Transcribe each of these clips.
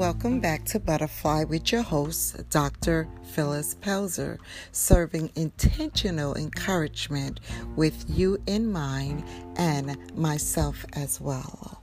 Welcome back to Butterfly with your host, Dr. Phyllis Pelzer, serving intentional encouragement with you in mind and myself as well.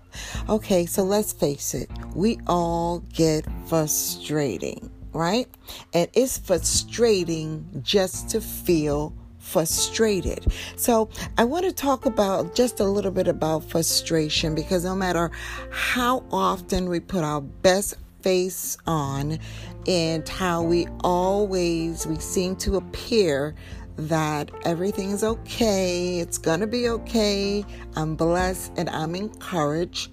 Okay, so let's face it, we all get frustrating, right? And it's frustrating just to feel frustrated. So, I want to talk about just a little bit about frustration because no matter how often we put our best face on and how we always we seem to appear that everything is okay, it's going to be okay. I'm blessed and I'm encouraged.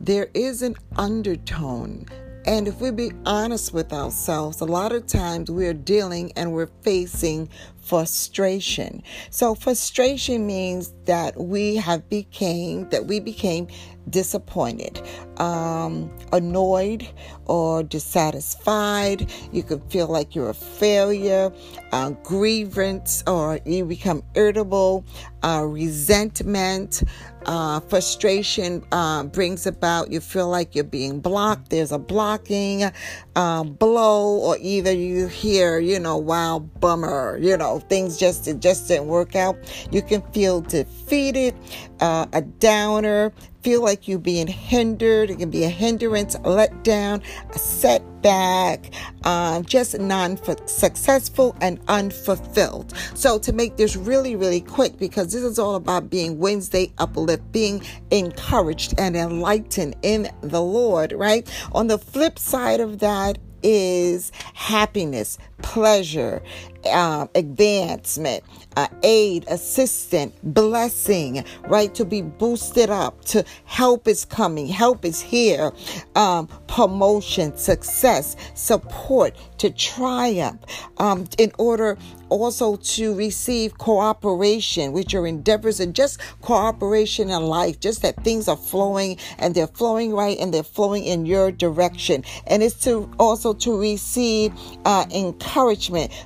There is an undertone and if we be honest with ourselves, a lot of times we're dealing and we're facing frustration. So frustration means that we have became that we became disappointed, um, annoyed, or dissatisfied. You can feel like you're a failure, uh, grievance, or you become irritable, uh, resentment. Uh, frustration uh, brings about you feel like you're being blocked. There's a blocking uh, blow, or either you hear, you know, wow, bummer, you know, things just it just didn't work out. You can feel defeated, uh, a downer, feel like you're being hindered. It can be a hindrance, a letdown, a setback, um, just non successful and unfulfilled. So, to make this really, really quick, because this is all about being Wednesday uplift, being encouraged and enlightened in the Lord, right? On the flip side of that is happiness, pleasure, uh, advancement, uh, aid, assistant, blessing, right? To be boosted up, to help is coming, help is here, um, promotion, success, support, to triumph, um, in order also to receive cooperation with your endeavors and just cooperation in life, just that things are flowing and they're flowing right and they're flowing in your direction. And it's to also to receive uh, encouragement,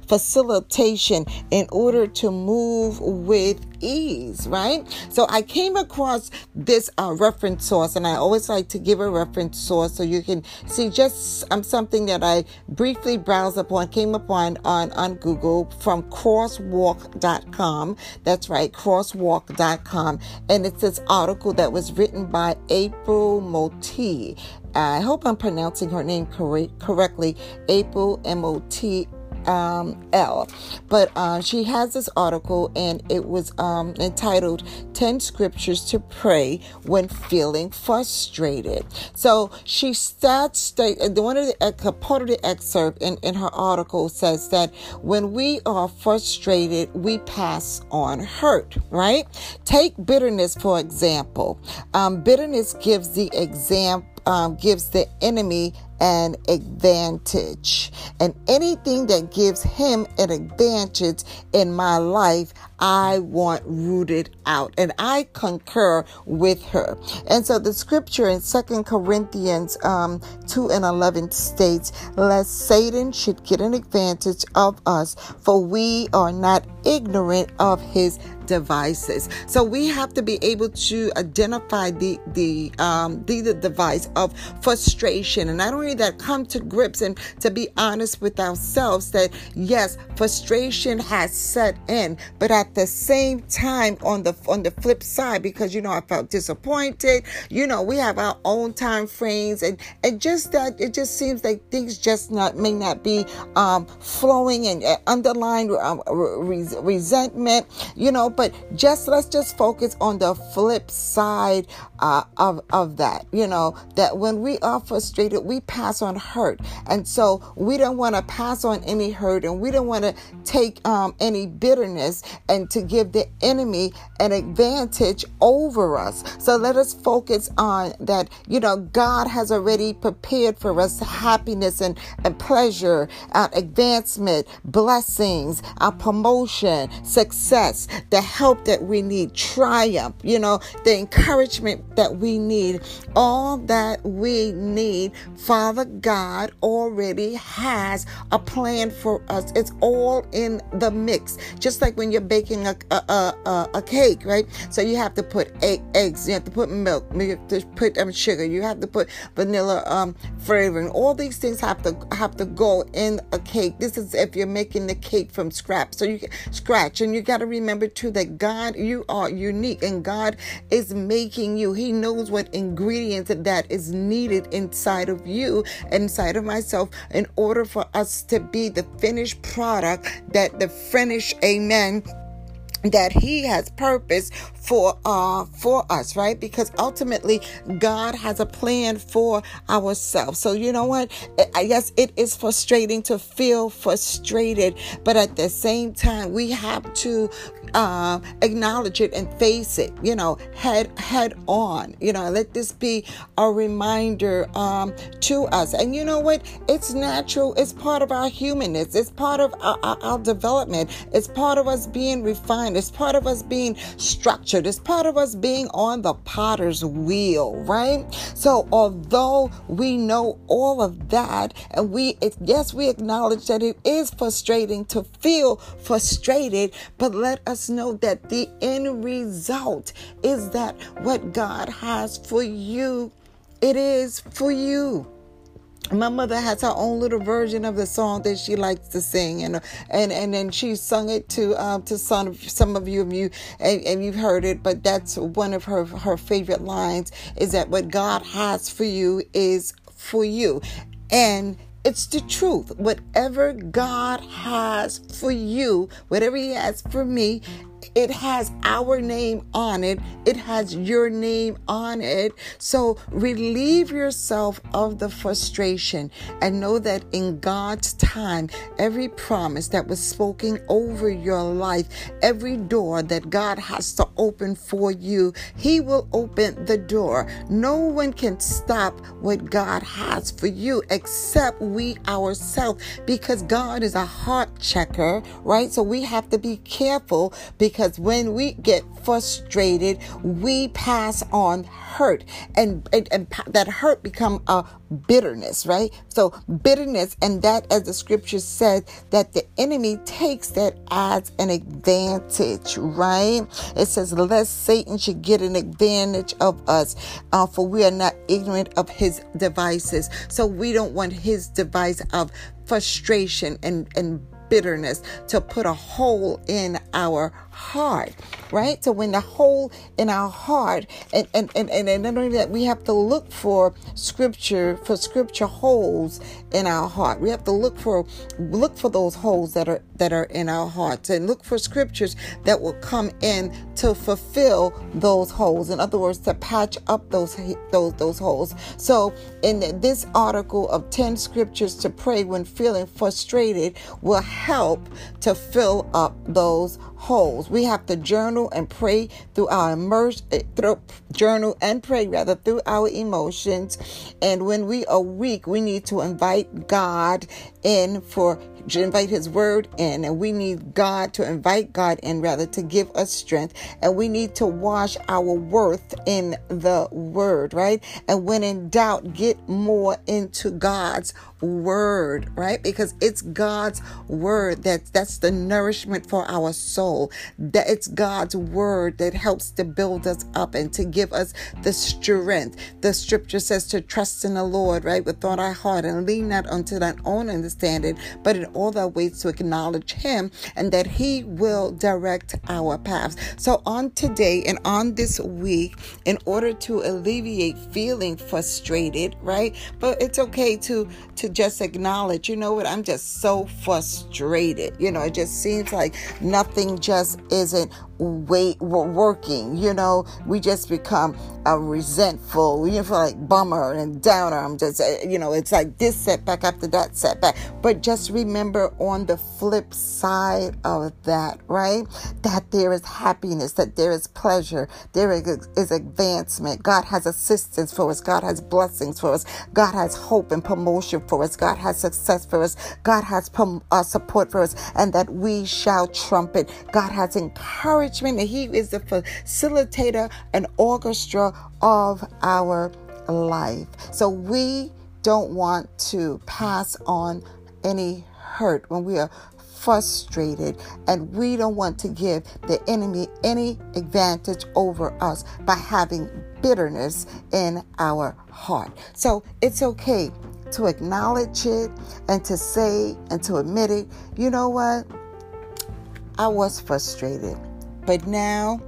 facilitation in order to move with ease, right? So I came across this uh, reference source, and I always like to give a reference source so you can see just um, something that I briefly browsed upon, came upon on, on Google from crosswalk.com. That's right, crosswalk.com. And it's this article that was written by April Motl. I hope I'm pronouncing her name correct, correctly. April M O T um, L. But uh, she has this article and it was um, entitled 10 Scriptures to Pray When Feeling Frustrated. So she starts, one of the part of the excerpt in, in her article says that when we are frustrated, we pass on hurt, right? Take bitterness, for example. Um, bitterness gives the example um, gives the enemy an advantage. And anything that gives him an advantage in my life, I want rooted out. And I concur with her. And so the scripture in Second Corinthians um, 2 and 11 states, Lest Satan should get an advantage of us, for we are not ignorant of his devices. So we have to be able to identify the the um, the, the device of frustration, and not only that, come to grips and to be honest with ourselves that yes, frustration has set in, but at the same time, on the on the flip side, because you know I felt disappointed. You know we have our own time frames, and and just that it just seems like things just not may not be um, flowing and uh, underlying um, re- resentment. You know, but just let's just focus on the flip side uh, of of that. You know that when we are frustrated, we pass on hurt, and so we don't want to pass on any hurt, and we don't want to take um, any bitterness and to give the enemy an advantage over us. So let us focus on that. You know, God has already prepared for us happiness and and pleasure, uh, advancement, blessings, our promotion promotion, success, the help that we need, triumph, you know, the encouragement that we need, all that we need, Father God already has a plan for us. It's all in the mix. Just like when you're baking a, a, a, a cake, right? So you have to put egg, eggs, you have to put milk, you have to put um, sugar, you have to put vanilla um, flavoring. All these things have to have to go in a cake. This is if you're making the cake from scratch. So you scratch, and you got to remember too that God, you are unique, and God is making you. He knows what ingredients that is needed inside of you, inside of myself, in order for us to be the finished product that the finished, amen that he has purpose for uh for us right? Because ultimately god has a plan for ourselves. So you know what? I guess it is frustrating to feel frustrated but at the same time we have to uh, acknowledge it and face it you know head head on you know let this be a reminder um to us. And you know what? It's natural. It's part of our humanness. It's part of our, our, our development. It's part of us being refined. It's part of us being structured. It's part of us being on the potter's wheel, right? So, although we know all of that, and we, it, yes, we acknowledge that it is frustrating to feel frustrated, but let us know that the end result is that what God has for you, it is for you. My mother has her own little version of the song that she likes to sing and and and then she sung it to um to some some of you you and, and you've heard it but that's one of her her favorite lines is that what god has for you is for you. And it's the truth. Whatever God has for you, whatever He has for me, it has our name on it. It has your name on it. So relieve yourself of the frustration and know that in God's time, every promise that was spoken over your life, every door that God has to open for you, He will open the door. No one can stop what God has for you except we ourselves because God is a heart checker, right? So we have to be careful because because when we get frustrated, we pass on hurt and, and, and that hurt become a bitterness, right? So bitterness and that as the scripture says that the enemy takes that as an advantage, right? It says lest Satan should get an advantage of us, uh, for we are not ignorant of his devices. So we don't want his device of frustration and, and bitterness to put a hole in our heart, right? So when the hole in our heart, and and and and, and not only that, we have to look for scripture for scripture holes in our heart. We have to look for look for those holes that are that are in our hearts, and look for scriptures that will come in to fulfill those holes. In other words, to patch up those those those holes. So in this article of ten scriptures to pray when feeling frustrated will help to fill up those holes. Holes, we have to journal and pray through our immerse, eh, through, journal and pray rather through our emotions. And when we are weak, we need to invite God in for to invite his word in. And we need God to invite God in rather to give us strength. And we need to wash our worth in the word right? And when in doubt get more into God's word right because it's God's word that that's the nourishment for our soul that it's God's word that helps to build us up and to give us the strength the scripture says to trust in the Lord right with all our heart and lean not unto thine own understanding but in all the ways to acknowledge Him and that He will direct our paths. So, on today and on this week, in order to alleviate feeling frustrated, right? But it's okay to to just acknowledge, you know what, I'm just so frustrated. You know, it just seems like nothing just isn't wait working you know? We just become uh, resentful you feel like bummer and downer. I'm just uh, you know it's like this setback after that setback. But just remember on the flip side of that right? That there is happiness that there is pleasure there is advancement. God has assistance for us. God has blessings for us. God has hope and promotion for us. God has success for us. God has prom- uh, support for us. And that we shall trumpet god has encouraged encouragement, and He is the facilitator and orchestra of our life. So we don't want to pass on any hurt when we are frustrated and we don't want to give the enemy any advantage over us by having bitterness in our heart. So it's okay to acknowledge it and to say and to admit it. You know what? I was frustrated. But now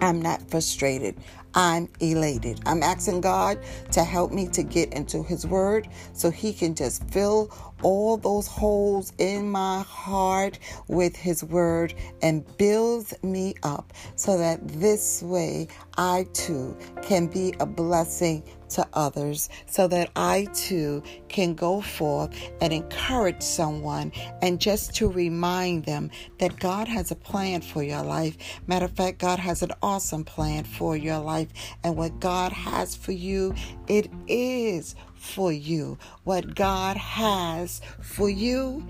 I'm not frustrated. I'm elated. I'm asking God to help me to get into His Word so He can just fill all those holes in my heart with His Word and builds me up so that this way I too can be a blessing to others so that I too can go forth and encourage someone and just to remind them that God has a plan for your life. Matter of fact, God has an awesome plan for your life. And what God has for you, it is for you. What God has for you,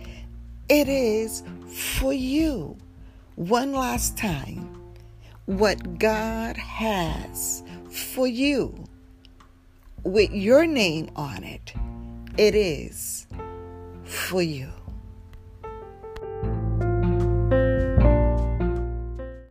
it is for you. One last time. What God has for you with your name on it, it is for you.